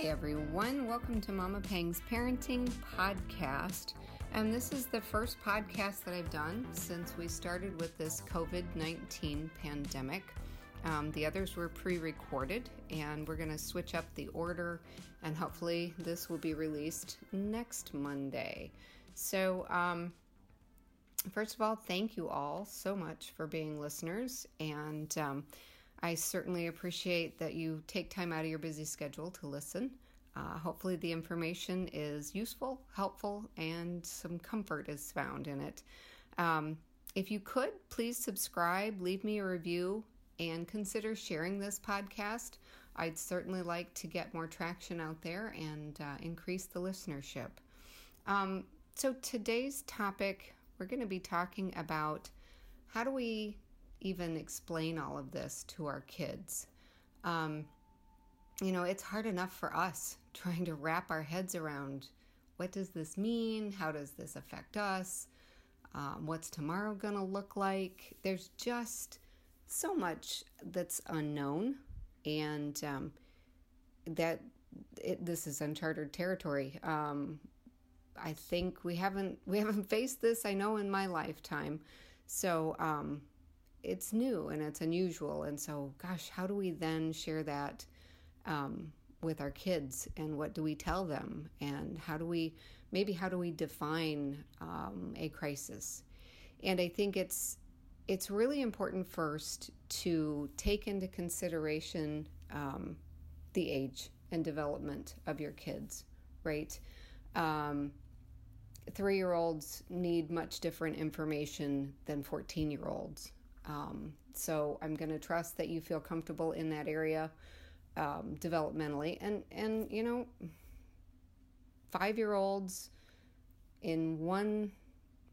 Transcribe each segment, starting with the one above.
Hi, everyone. Welcome to Mama Pang's Parenting Podcast. And this is the first podcast that I've done since we started with this COVID 19 pandemic. Um, the others were pre recorded, and we're going to switch up the order, and hopefully, this will be released next Monday. So, um, first of all, thank you all so much for being listeners. And um, I certainly appreciate that you take time out of your busy schedule to listen. Uh, hopefully, the information is useful, helpful, and some comfort is found in it. Um, if you could, please subscribe, leave me a review, and consider sharing this podcast. I'd certainly like to get more traction out there and uh, increase the listenership. Um, so, today's topic, we're going to be talking about how do we even explain all of this to our kids. Um, you know, it's hard enough for us trying to wrap our heads around what does this mean? How does this affect us? Um, what's tomorrow going to look like? There's just so much that's unknown, and um, that it, this is uncharted territory. Um, I think we haven't we haven't faced this. I know in my lifetime, so um, it's new and it's unusual. And so, gosh, how do we then share that um, with our kids? And what do we tell them? And how do we, maybe, how do we define um, a crisis? And I think it's, it's really important first to take into consideration um, the age and development of your kids, right? Um, three year olds need much different information than 14 year olds. Um, so I'm going to trust that you feel comfortable in that area um, developmentally. And, and, you know, five year olds in one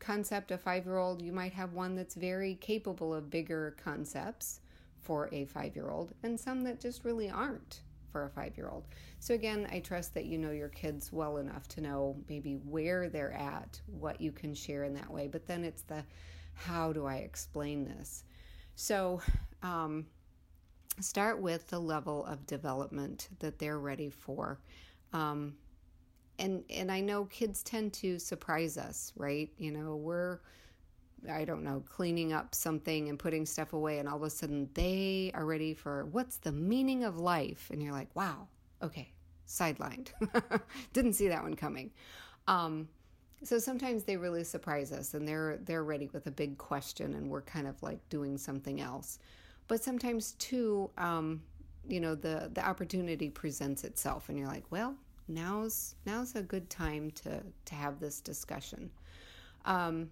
concept, a five year old, you might have one that's very capable of bigger concepts for a five year old, and some that just really aren't for a five year old. So, again, I trust that you know your kids well enough to know maybe where they're at, what you can share in that way. But then it's the how do I explain this? So, um, start with the level of development that they're ready for. Um, and and I know kids tend to surprise us, right? You know, we're I don't know, cleaning up something and putting stuff away, and all of a sudden they are ready for what's the meaning of life? And you're like, wow, okay, sidelined. Didn't see that one coming. Um, so sometimes they really surprise us and they're they're ready with a big question and we're kind of like doing something else. But sometimes too, um, you know, the the opportunity presents itself and you're like, well, now's now's a good time to to have this discussion. Um,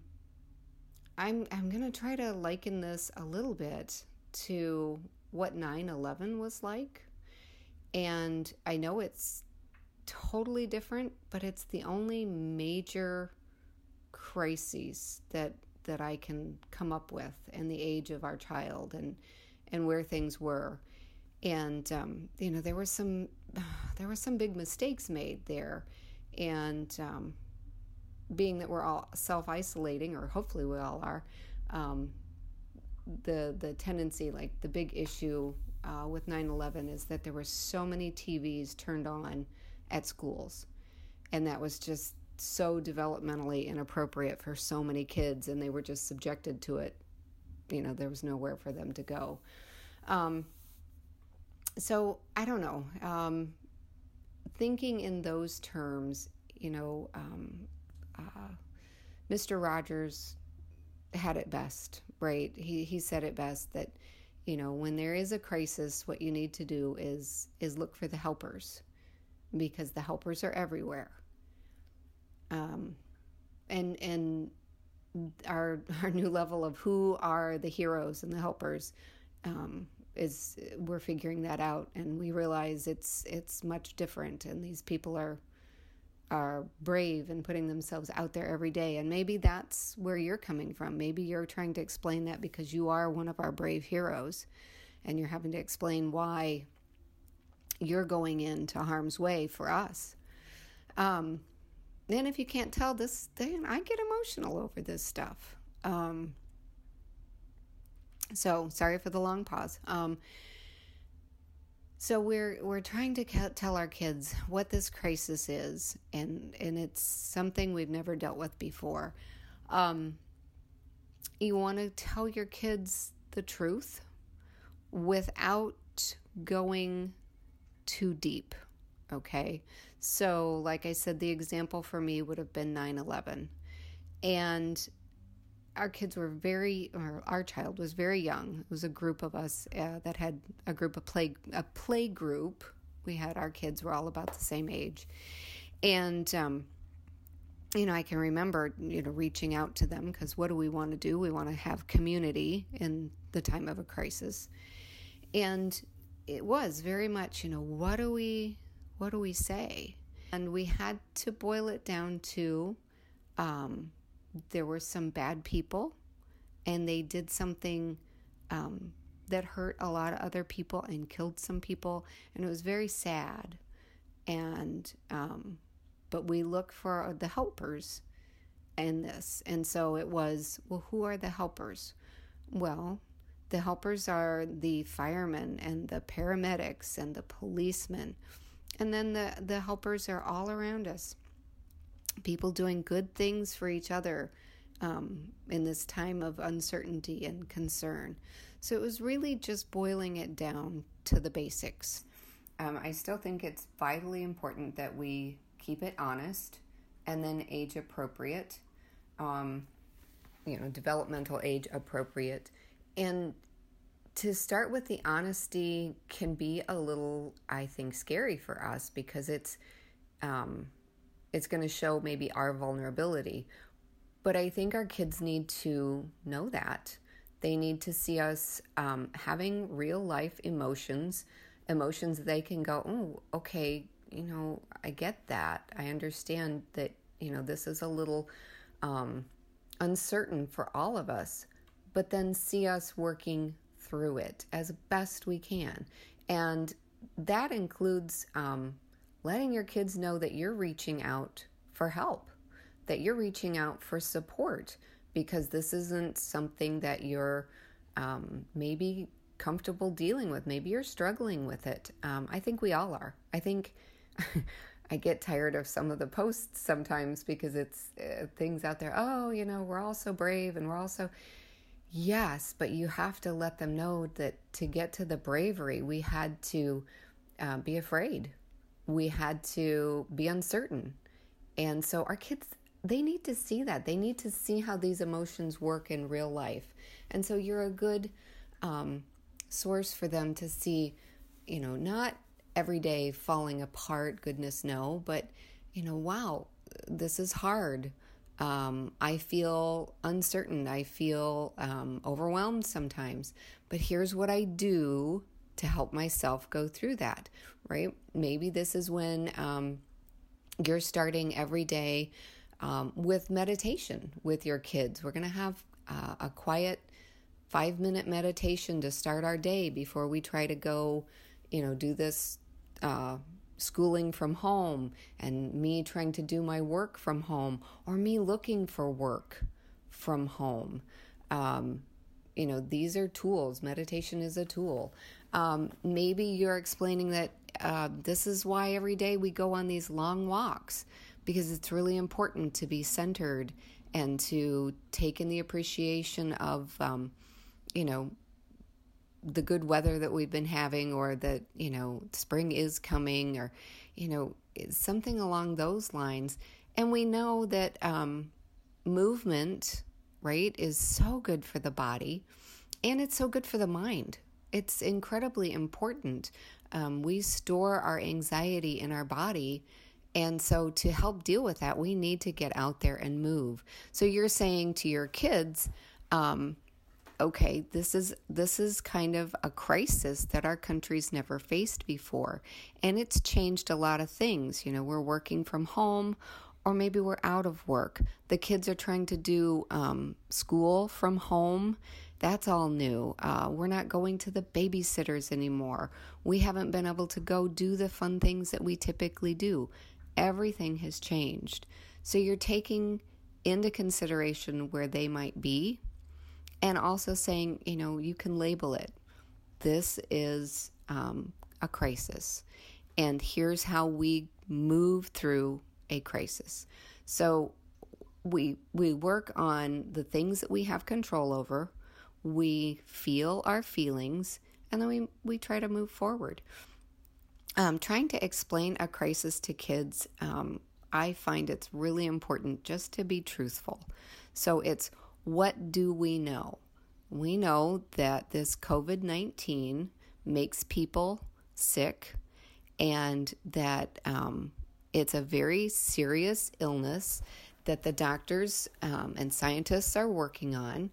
I'm I'm gonna try to liken this a little bit to what 9/11 was like, and I know it's totally different, but it's the only major crises that that I can come up with in the age of our child and and where things were. And um, you know, there were some there were some big mistakes made there, and um, being that we're all self isolating, or hopefully we all are, um, the the tendency, like the big issue uh, with 9/11, is that there were so many TVs turned on at schools. And that was just so developmentally inappropriate for so many kids, and they were just subjected to it. You know, there was nowhere for them to go. Um, so I don't know. Um, thinking in those terms, you know, um, uh, Mr. Rogers had it best, right? He he said it best that you know when there is a crisis, what you need to do is is look for the helpers because the helpers are everywhere. Um, and and our our new level of who are the heroes and the helpers um, is we're figuring that out, and we realize it's it's much different, and these people are are brave and putting themselves out there every day. And maybe that's where you're coming from. Maybe you're trying to explain that because you are one of our brave heroes and you're having to explain why you're going into harm's way for us. Um, and if you can't tell this, then I get emotional over this stuff. Um, so sorry for the long pause. Um, So we're we're trying to tell our kids what this crisis is, and and it's something we've never dealt with before. Um, you want to tell your kids the truth without going too deep. Okay, so like I said, the example for me would have been 9 11. And our kids were very, or our child was very young. It was a group of us uh, that had a group of play, a play group. We had our kids were all about the same age, and um, you know I can remember you know reaching out to them because what do we want to do? We want to have community in the time of a crisis, and it was very much you know what do we what do we say, and we had to boil it down to. Um, there were some bad people and they did something um, that hurt a lot of other people and killed some people and it was very sad. And um, but we look for the helpers in this. And so it was well who are the helpers? Well the helpers are the firemen and the paramedics and the policemen and then the the helpers are all around us people doing good things for each other um, in this time of uncertainty and concern. So it was really just boiling it down to the basics. Um, I still think it's vitally important that we keep it honest and then age appropriate, um, you know, developmental age appropriate. And to start with the honesty can be a little, I think, scary for us because it's um, it's going to show maybe our vulnerability. But I think our kids need to know that. They need to see us um, having real life emotions, emotions they can go, oh, okay, you know, I get that. I understand that, you know, this is a little um, uncertain for all of us, but then see us working through it as best we can. And that includes um, letting your kids know that you're reaching out for help, that you're reaching out for support, because this isn't something that you're um, maybe comfortable dealing with. Maybe you're struggling with it. Um, I think we all are. I think I get tired of some of the posts sometimes because it's uh, things out there. Oh, you know, we're all so brave and we're all so. Yes, but you have to let them know that to get to the bravery, we had to uh, be afraid we had to be uncertain. And so our kids, they need to see that. They need to see how these emotions work in real life. And so you're a good um, source for them to see, you know, not every day falling apart, goodness no, but, you know, wow, this is hard. Um, I feel uncertain. I feel um, overwhelmed sometimes. But here's what I do to help myself go through that, right? Maybe this is when um, you're starting every day um, with meditation with your kids. We're going to have uh, a quiet five minute meditation to start our day before we try to go, you know, do this uh, schooling from home and me trying to do my work from home or me looking for work from home. Um, you know, these are tools. Meditation is a tool. Um, maybe you're explaining that uh, this is why every day we go on these long walks because it's really important to be centered and to take in the appreciation of, um, you know, the good weather that we've been having or that, you know, spring is coming or, you know, something along those lines. And we know that um, movement, right, is so good for the body and it's so good for the mind it's incredibly important. Um, we store our anxiety in our body. And so, to help deal with that, we need to get out there and move. So, you're saying to your kids, um, okay, this is this is kind of a crisis that our country's never faced before, and it's changed a lot of things. You know, we're working from home, or maybe we're out of work. The kids are trying to do um, school from home, that's all new. Uh, we're not going to the babysitters anymore. We haven't been able to go do the fun things that we typically do. Everything has changed. So you're taking into consideration where they might be and also saying, you know, you can label it. This is um, a crisis, and here's how we move through a crisis. So we we work on the things that we have control over. We feel our feelings, and then we we try to move forward. Um, trying to explain a crisis to kids, um, I find it's really important just to be truthful. So it's what do we know? We know that this COVID 19 makes people sick and that um, it's a very serious illness that the doctors um, and scientists are working on.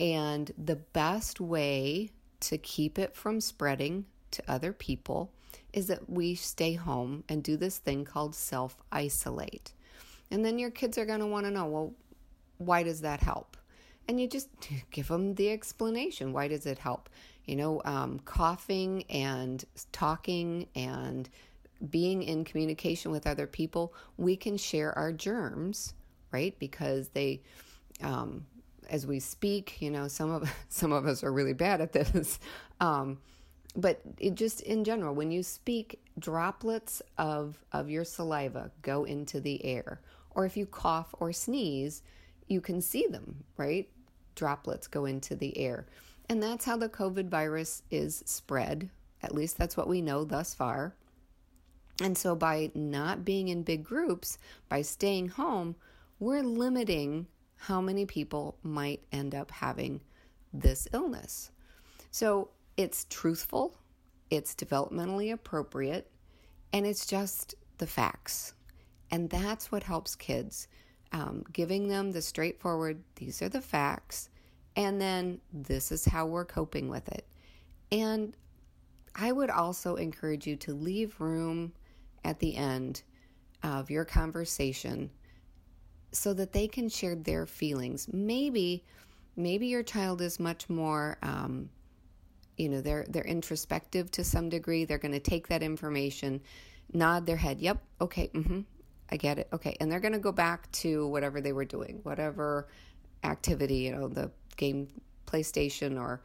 And the best way to keep it from spreading to other people is that we stay home and do this thing called self isolate. And then your kids are going to want to know well, why does that help? And you just give them the explanation. Why does it help? You know, um, coughing and talking and being in communication with other people, we can share our germs, right? Because they, um, as we speak, you know, some of some of us are really bad at this. Um, but it just in general, when you speak, droplets of of your saliva go into the air, or if you cough or sneeze, you can see them, right? Droplets go into the air. And that's how the COVID virus is spread. At least that's what we know thus far. And so, by not being in big groups, by staying home, we're limiting how many people might end up having this illness. So, it's truthful, it's developmentally appropriate, and it's just the facts. And that's what helps kids, um, giving them the straightforward, these are the facts, and then this is how we're coping with it. And I would also encourage you to leave room at the end of your conversation so that they can share their feelings. Maybe, maybe your child is much more, um, you know, they're they're introspective to some degree. They're going to take that information, nod their head, "Yep, okay, mm-hmm, I get it, okay," and they're going to go back to whatever they were doing, whatever activity, you know, the game, PlayStation, or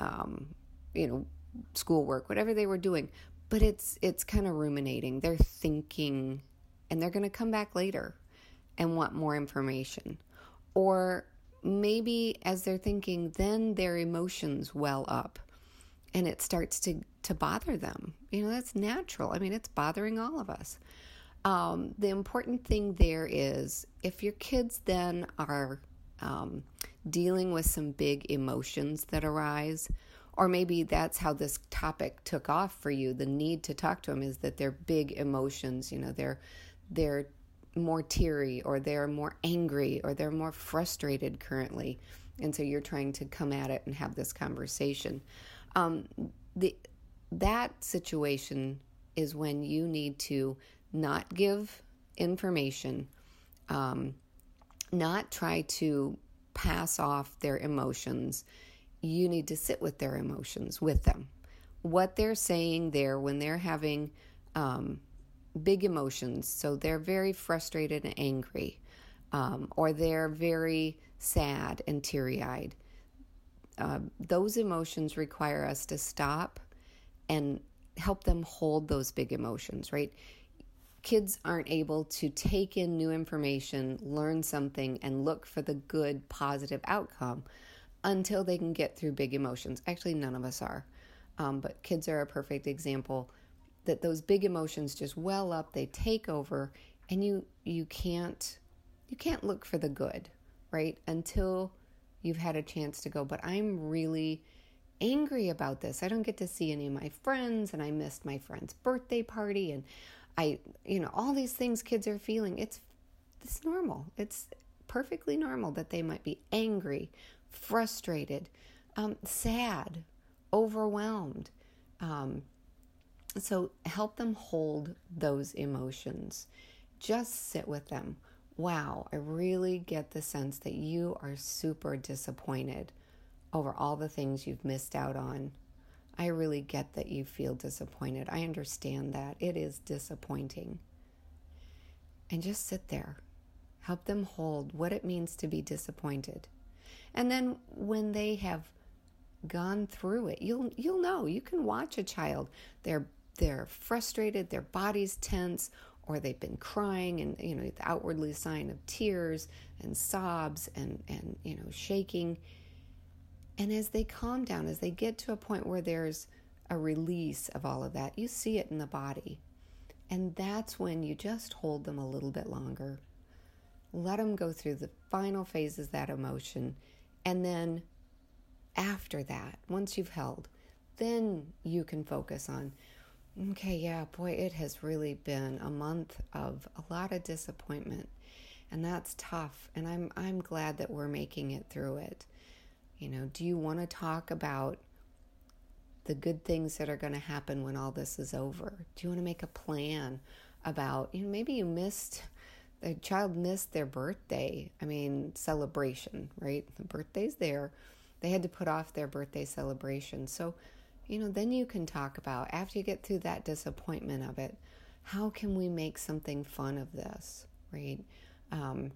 um, you know, schoolwork, whatever they were doing but it's it's kind of ruminating. They're thinking and they're going to come back later and want more information. Or maybe as they're thinking, then their emotions well up and it starts to, to bother them. You know, that's natural. I mean, it's bothering all of us. Um, the important thing there is if your kids then are um, dealing with some big emotions that arise, or maybe that's how this topic took off for you the need to talk to them is that they're big emotions you know they're they're more teary or they're more angry or they're more frustrated currently. And so you're trying to come at it and have this conversation. Um, the that situation is when you need to not give information um, not try to pass off their emotions you need to sit with their emotions with them. What they're saying there when they're having um, big emotions, so they're very frustrated and angry, um, or they're very sad and teary eyed. Uh, those emotions require us to stop and help them hold those big emotions, right? Kids aren't able to take in new information, learn something, and look for the good, positive outcome until they can get through big emotions. Actually, none of us are, um, but kids are a perfect example that those big emotions just well up, they take over, and you you can't you can't look for the good, right? Until you've had a chance to go. But I'm really angry about this. I don't get to see any of my friends, and I missed my friend's birthday party, and I, you know, all these things kids are feeling. It's it's normal. It's perfectly normal that they might be angry frustrated, um, sad, overwhelmed. Um, so help them hold those emotions. Just sit with them. Wow, I really get the sense that you are super disappointed over all the things you've missed out on. I really get that you feel disappointed. I understand that. It is disappointing. And just sit there. Help them hold what it means to be disappointed. And then when they have gone through it, you'll you'll know. You can watch a child. They're they're frustrated, their body's tense, or they've been crying and you know the outwardly sign of tears and sobs and and you know shaking and as they calm down as they get to a point where there's a release of all of that you see it in the body and that's when you just hold them a little bit longer let them go through the final phases that emotion and then after that once you've held then you can focus on Okay, yeah, boy, it has really been a month of a lot of disappointment. And that's tough. And I'm I'm glad that we're making it through it. You know, do you want to talk about the good things that are going to happen when all this is over? Do you want to make a plan about, you know, maybe you missed the child missed their birthday. I mean, celebration, right? The birthday's there. They had to put off their birthday celebration. So you know, then you can talk about after you get through that disappointment of it, how can we make something fun of this, right? Um,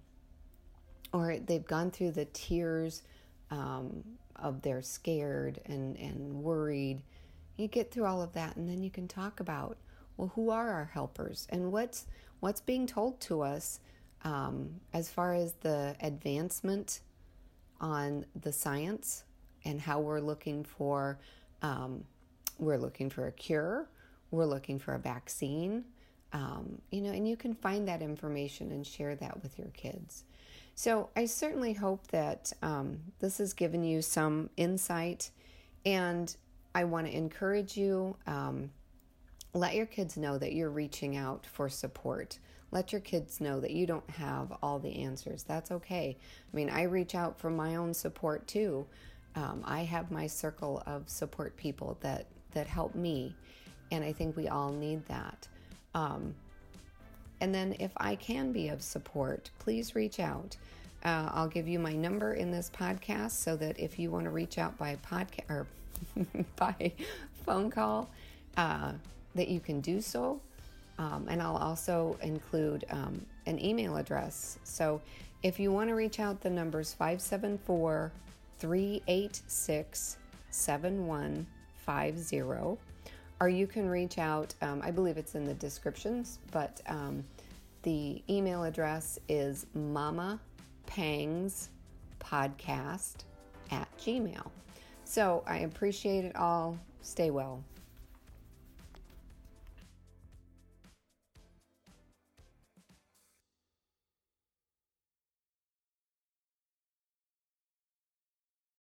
or they've gone through the tears um, of they're scared and, and worried. You get through all of that, and then you can talk about well, who are our helpers and what's what's being told to us um, as far as the advancement on the science and how we're looking for um, we're looking for a cure, we're looking for a vaccine, um, you know, and you can find that information and share that with your kids. So I certainly hope that um, this has given you some insight, and I want to encourage you. Um, let your kids know that you're reaching out for support. Let your kids know that you don't have all the answers. That's okay. I mean, I reach out for my own support too um, I have my circle of support people that that help me, and I think we all need that. Um, and then, if I can be of support, please reach out. Uh, I'll give you my number in this podcast so that if you want to reach out by podcast or by phone call, uh, that you can do so. Um, and I'll also include um, an email address. So if you want to reach out, the number is 574 386 7150. Or you can reach out, um, I believe it's in the descriptions, but um, the email address is mama pangs podcast at gmail. So I appreciate it all. Stay well.